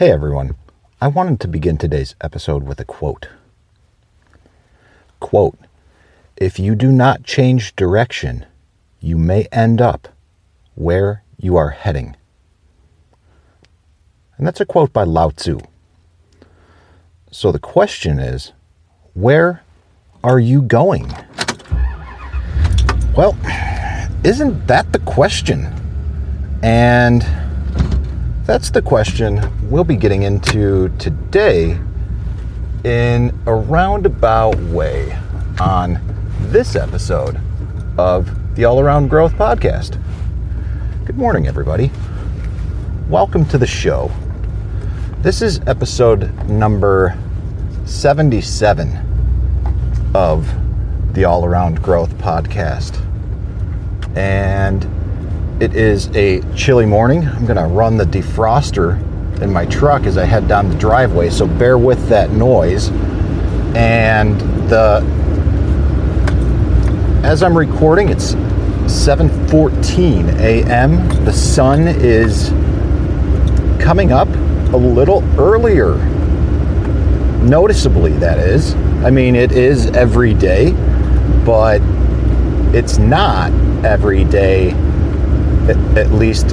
Hey everyone, I wanted to begin today's episode with a quote. Quote, if you do not change direction, you may end up where you are heading. And that's a quote by Lao Tzu. So the question is, where are you going? Well, isn't that the question? And that's the question we'll be getting into today in a roundabout way on this episode of the All Around Growth Podcast. Good morning, everybody. Welcome to the show. This is episode number 77 of the All Around Growth Podcast. And it is a chilly morning. I'm going to run the defroster in my truck as I head down the driveway, so bear with that noise. And the as I'm recording, it's 7:14 a.m. The sun is coming up a little earlier. Noticeably, that is. I mean, it is every day, but it's not every day at least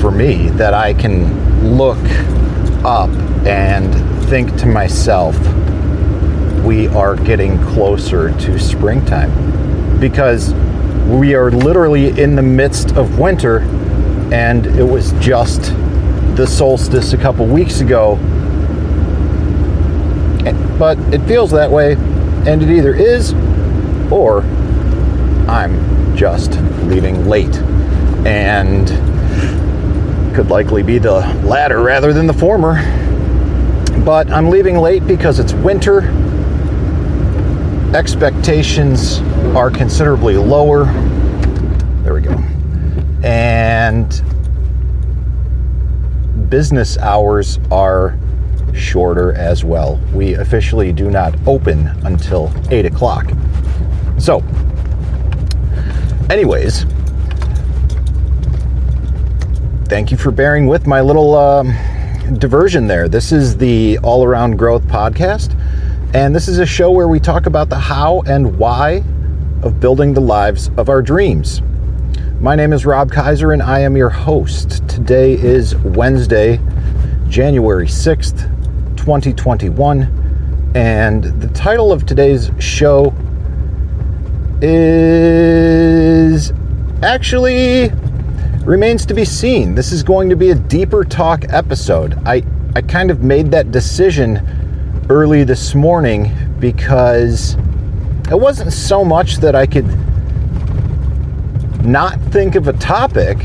for me, that I can look up and think to myself, we are getting closer to springtime. Because we are literally in the midst of winter, and it was just the solstice a couple weeks ago. But it feels that way, and it either is or I'm just leaving late and could likely be the latter rather than the former. But I'm leaving late because it's winter. Expectations are considerably lower. There we go. And business hours are shorter as well. We officially do not open until 8 o'clock. So, anyways, thank you for bearing with my little um, diversion there. This is the All Around Growth Podcast, and this is a show where we talk about the how and why of building the lives of our dreams. My name is Rob Kaiser, and I am your host. Today is Wednesday, January 6th, 2021, and the title of today's show is actually remains to be seen. This is going to be a deeper talk episode. I, I kind of made that decision early this morning because it wasn't so much that I could not think of a topic,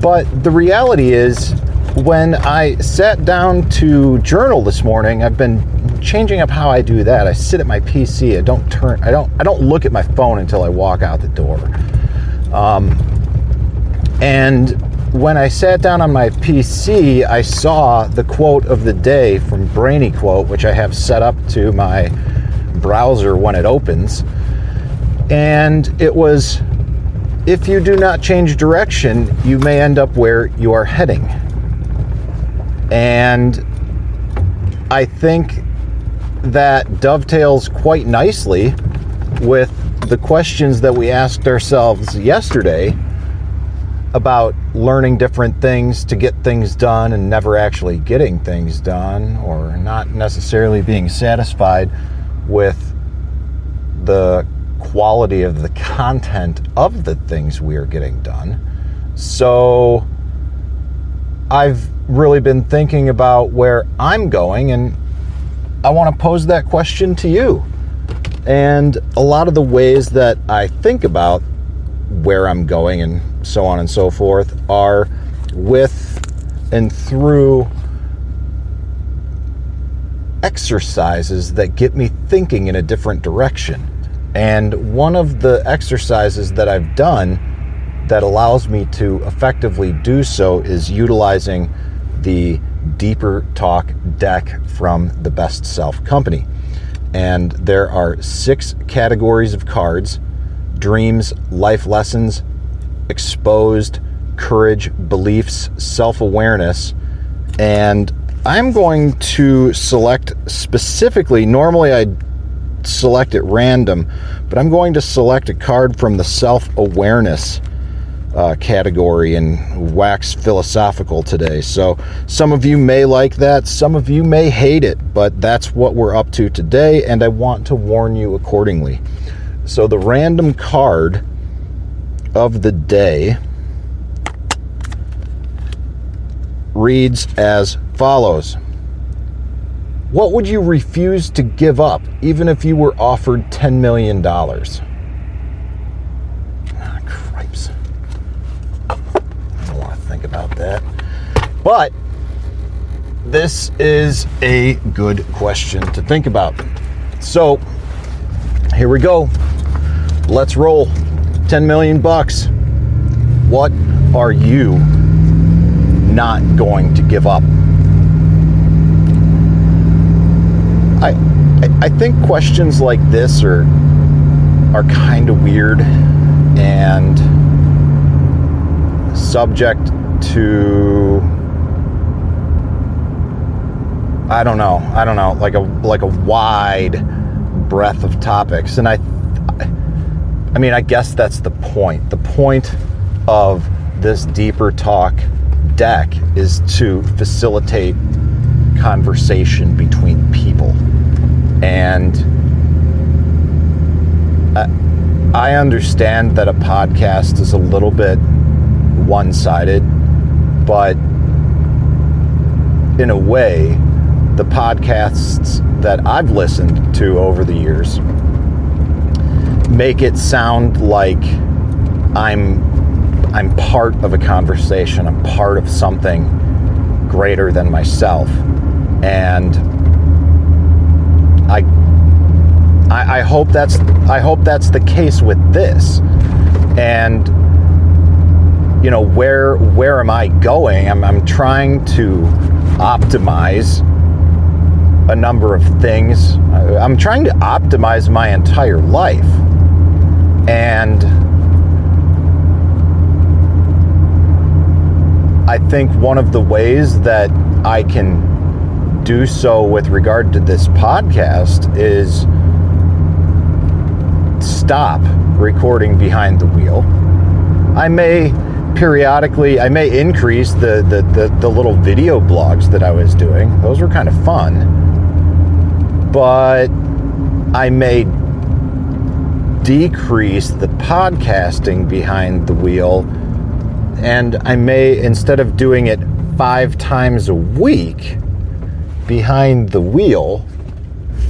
but the reality is when I sat down to journal this morning, I've been changing up how I do that. I sit at my PC. I don't turn. I don't. I don't look at my phone until I walk out the door. Um, and when I sat down on my PC, I saw the quote of the day from Brainy Quote, which I have set up to my browser when it opens. And it was if you do not change direction, you may end up where you are heading. And I think that dovetails quite nicely with the questions that we asked ourselves yesterday about learning different things to get things done and never actually getting things done or not necessarily being satisfied with the quality of the content of the things we are getting done. So I've really been thinking about where I'm going and I want to pose that question to you. And a lot of the ways that I think about where I'm going and so on and so forth, are with and through exercises that get me thinking in a different direction. And one of the exercises that I've done that allows me to effectively do so is utilizing the Deeper Talk deck from the Best Self Company. And there are six categories of cards dreams, life lessons, exposed, courage, beliefs, self awareness, and I'm going to select specifically, normally I select at random, but I'm going to select a card from the self awareness uh, category and wax philosophical today. So some of you may like that, some of you may hate it, but that's what we're up to today, and I want to warn you accordingly. So the random card of the day reads as follows What would you refuse to give up even if you were offered $10 million? Ah, cripes. I don't want to think about that. But this is a good question to think about. So here we go. Let's roll. 10 million bucks. What are you not going to give up? I, I think questions like this are are kind of weird and subject to I don't know. I don't know, like a like a wide breadth of topics. And I I mean, I guess that's the point. The point of this deeper talk deck is to facilitate conversation between people. And I understand that a podcast is a little bit one sided, but in a way, the podcasts that I've listened to over the years make it sound like I'm I'm part of a conversation. I'm part of something greater than myself. And I, I, I hope that's I hope that's the case with this. And you know where where am I going? I'm, I'm trying to optimize a number of things. I'm trying to optimize my entire life. And I think one of the ways that I can do so with regard to this podcast is stop recording behind the wheel. I may periodically, I may increase the, the, the, the little video blogs that I was doing. Those were kind of fun. But I may decrease the podcasting behind the wheel and I may, instead of doing it five times a week behind the wheel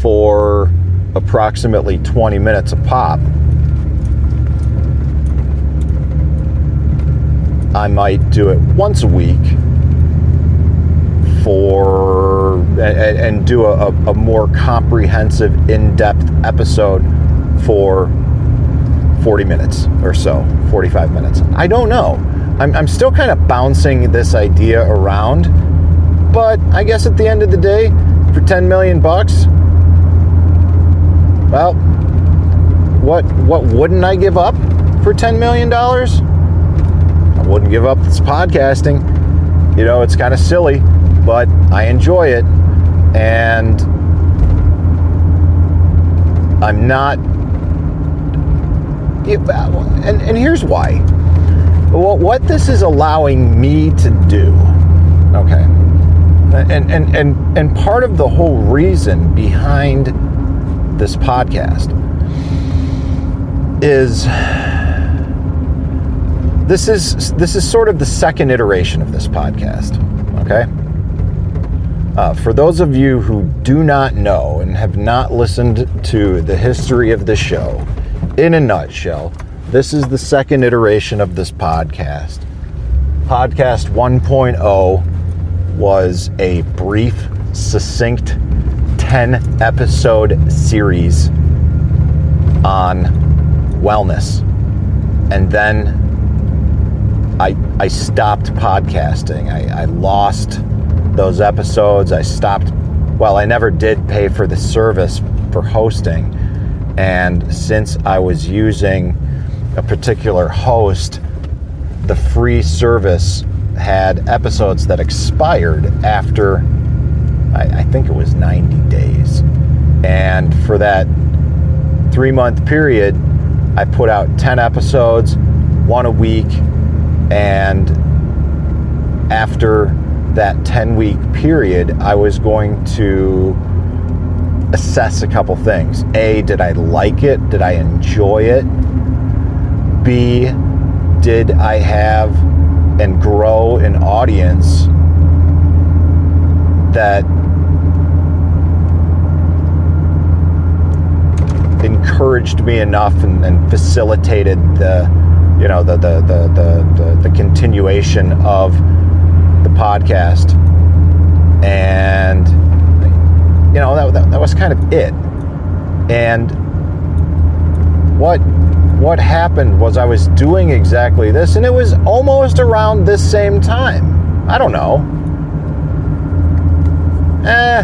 for approximately 20 minutes a pop, I might do it once a week for and, and do a, a more comprehensive, in-depth episode for 40 minutes or so, 45 minutes. I don't know. I'm, I'm still kind of bouncing this idea around, but I guess at the end of the day, for 10 million bucks, well, what what wouldn't I give up for 10 million dollars? I wouldn't give up this podcasting. You know, it's kind of silly, but I enjoy it and I'm not and, and here's why. What this is allowing me to do, okay, and, and, and, and part of the whole reason behind this podcast is this is this is sort of the second iteration of this podcast okay? Uh, for those of you who do not know and have not listened to the history of the show in a nutshell this is the second iteration of this podcast. Podcast 1.0 was a brief, succinct 10 episode series on wellness. And then I, I stopped podcasting. I, I lost those episodes. I stopped, well, I never did pay for the service for hosting. And since I was using a particular host, the free service had episodes that expired after I, I think it was 90 days. And for that three month period, I put out 10 episodes, one a week. And after that 10 week period, I was going to assess a couple things. A, did I like it? Did I enjoy it? B, did I have and grow an audience that encouraged me enough and, and facilitated the you know the the, the the the the continuation of the podcast and you know that, that, that was kind of it. And what what happened was I was doing exactly this and it was almost around this same time. I don't know. Eh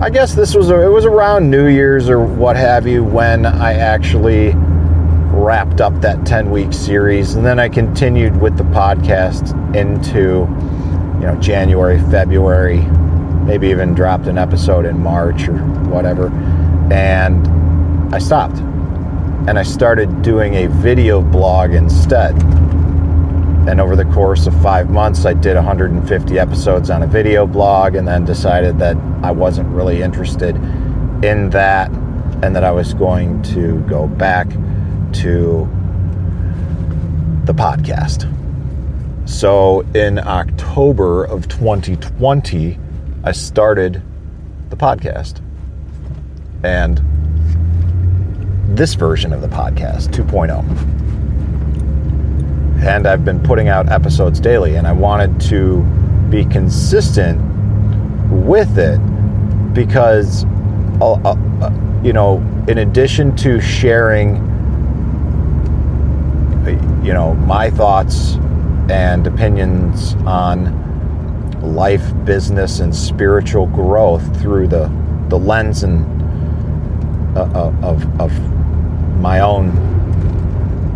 I guess this was it was around New Year's or what have you when I actually wrapped up that 10 week series and then I continued with the podcast into you know January, February, maybe even dropped an episode in March or whatever and I stopped and I started doing a video blog instead. And over the course of five months, I did 150 episodes on a video blog and then decided that I wasn't really interested in that and that I was going to go back to the podcast. So in October of 2020, I started the podcast. And this version of the podcast, 2.0 and I've been putting out episodes daily, and I wanted to be consistent with it because, uh, uh, uh, you know, in addition to sharing, you know, my thoughts and opinions on life, business, and spiritual growth through the the lens and uh, uh of of my own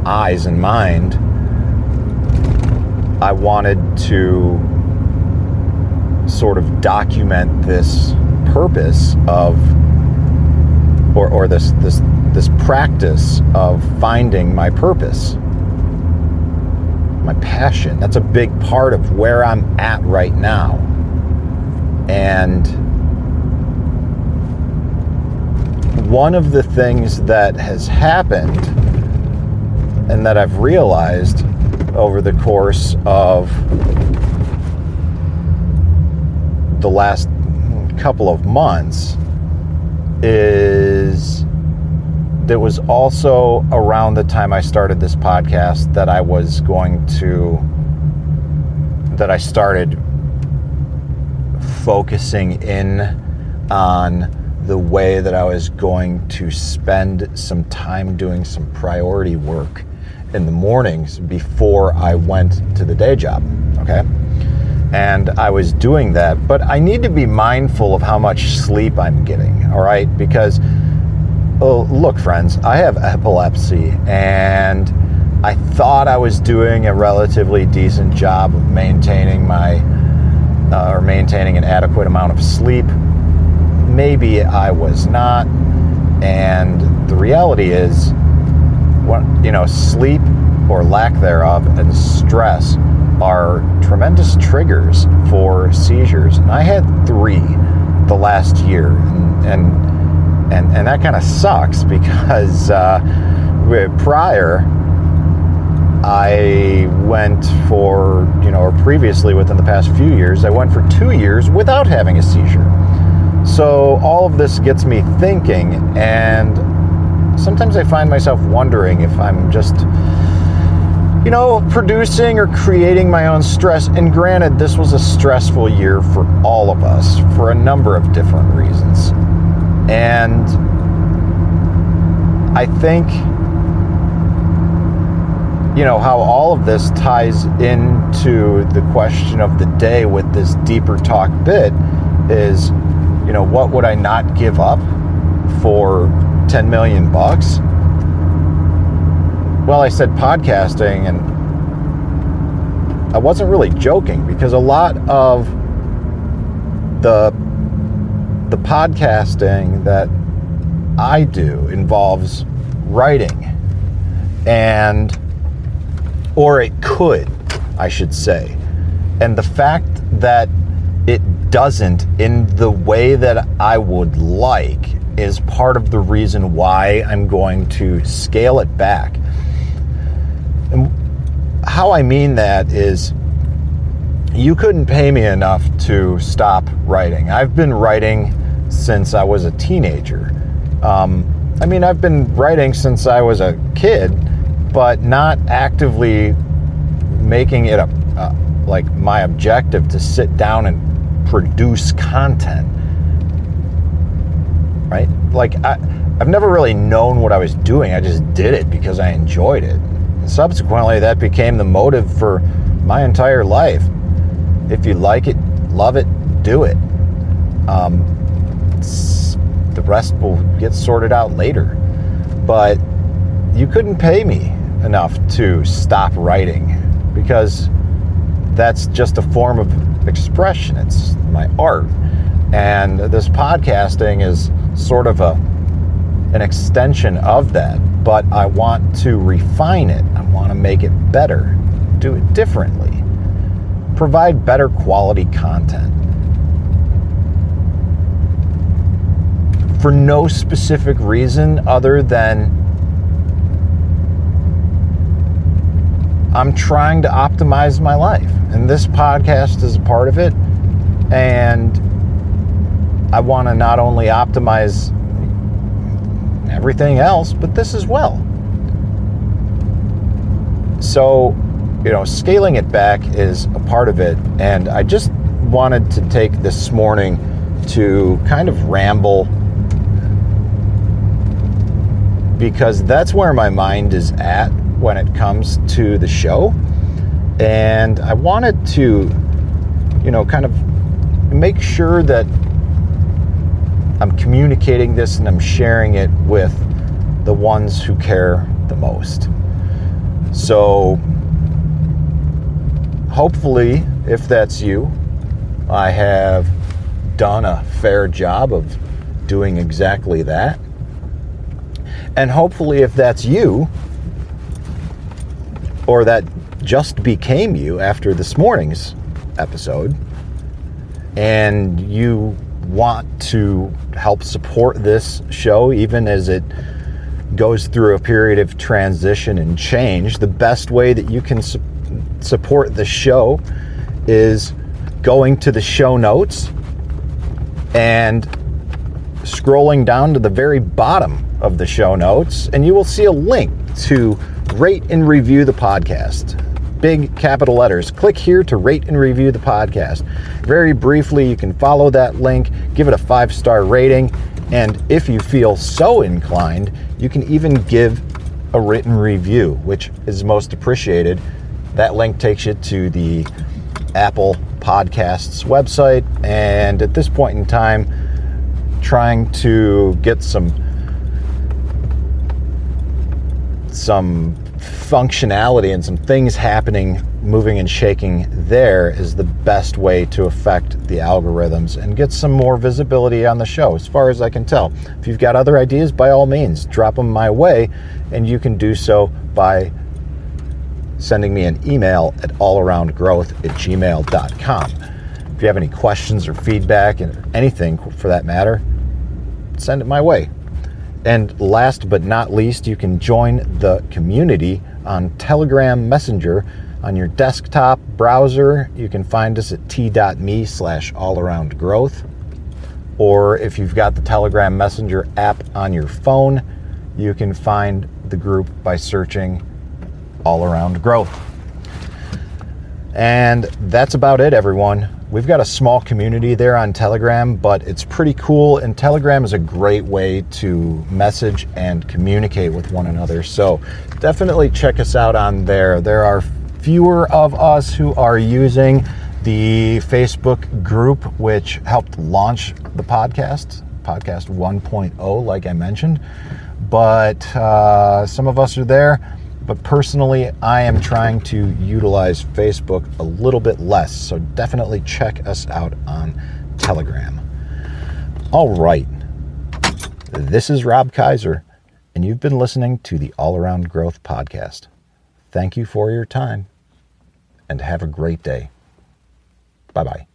eyes and mind I wanted to sort of document this purpose of or, or this this this practice of finding my purpose my passion. That's a big part of where i'm at right now. And one of the things that has happened and that i've realized over the course of the last couple of months is that was also around the time I started this podcast that I was going to that I started focusing in on the way that I was going to spend some time doing some priority work in the mornings before I went to the day job. Okay. And I was doing that, but I need to be mindful of how much sleep I'm getting. All right. Because, oh, look, friends, I have epilepsy and I thought I was doing a relatively decent job of maintaining my, uh, or maintaining an adequate amount of sleep. Maybe I was not. And the reality is, what, you know, sleep or lack thereof and stress are tremendous triggers for seizures. And I had three the last year, and and and, and that kind of sucks because uh, prior. I went for, you know, or previously within the past few years, I went for two years without having a seizure. So all of this gets me thinking, and sometimes I find myself wondering if I'm just, you know, producing or creating my own stress. And granted, this was a stressful year for all of us for a number of different reasons. And I think, you know, how all of this ties into the question of the day with this deeper talk bit is, you know, what would I not give up for 10 million bucks? Well, I said podcasting, and I wasn't really joking because a lot of the the podcasting that I do involves writing. And, or it could, I should say. And the fact that it doesn't in the way that I would like is part of the reason why I'm going to scale it back. And how I mean that is you couldn't pay me enough to stop writing. I've been writing since I was a teenager. Um, I mean, I've been writing since I was a kid, but not actively making it a, uh, like my objective to sit down and produce content. Right? Like I, I've never really known what I was doing. I just did it because I enjoyed it. And subsequently, that became the motive for my entire life. If you like it, love it, do it. Um, the rest will get sorted out later. But you couldn't pay me enough to stop writing because that's just a form of expression. It's my art. And this podcasting is sort of a an extension of that, but I want to refine it. I want to make it better, do it differently, provide better quality content. For no specific reason other than I'm trying to optimize my life. And this podcast is a part of it. And I want to not only optimize everything else, but this as well. So, you know, scaling it back is a part of it. And I just wanted to take this morning to kind of ramble because that's where my mind is at when it comes to the show. And I wanted to, you know, kind of make sure that I'm communicating this and I'm sharing it with the ones who care the most. So, hopefully, if that's you, I have done a fair job of doing exactly that. And hopefully, if that's you, or that just became you after this morning's episode, and you want to help support this show, even as it goes through a period of transition and change, the best way that you can su- support the show is going to the show notes and scrolling down to the very bottom of the show notes, and you will see a link to rate and review the podcast big capital letters. Click here to rate and review the podcast. Very briefly, you can follow that link, give it a five star rating, and if you feel so inclined, you can even give a written review, which is most appreciated. That link takes you to the Apple Podcasts website, and at this point in time, trying to get some some functionality and some things happening, moving and shaking there is the best way to affect the algorithms and get some more visibility on the show, as far as I can tell. If you've got other ideas, by all means, drop them my way, and you can do so by sending me an email at allaroundgrowth at gmail.com. If you have any questions or feedback, and anything for that matter, send it my way. And last but not least, you can join the community on Telegram Messenger on your desktop browser. You can find us at t.me slash all around growth. Or if you've got the Telegram Messenger app on your phone, you can find the group by searching all around growth. And that's about it, everyone. We've got a small community there on Telegram, but it's pretty cool. And Telegram is a great way to message and communicate with one another. So definitely check us out on there. There are fewer of us who are using the Facebook group, which helped launch the podcast, podcast 1.0, like I mentioned. But uh, some of us are there but personally, I am trying to utilize Facebook a little bit less. So definitely check us out on Telegram. All right. This is Rob Kaiser, and you've been listening to the All Around Growth Podcast. Thank you for your time, and have a great day. Bye bye.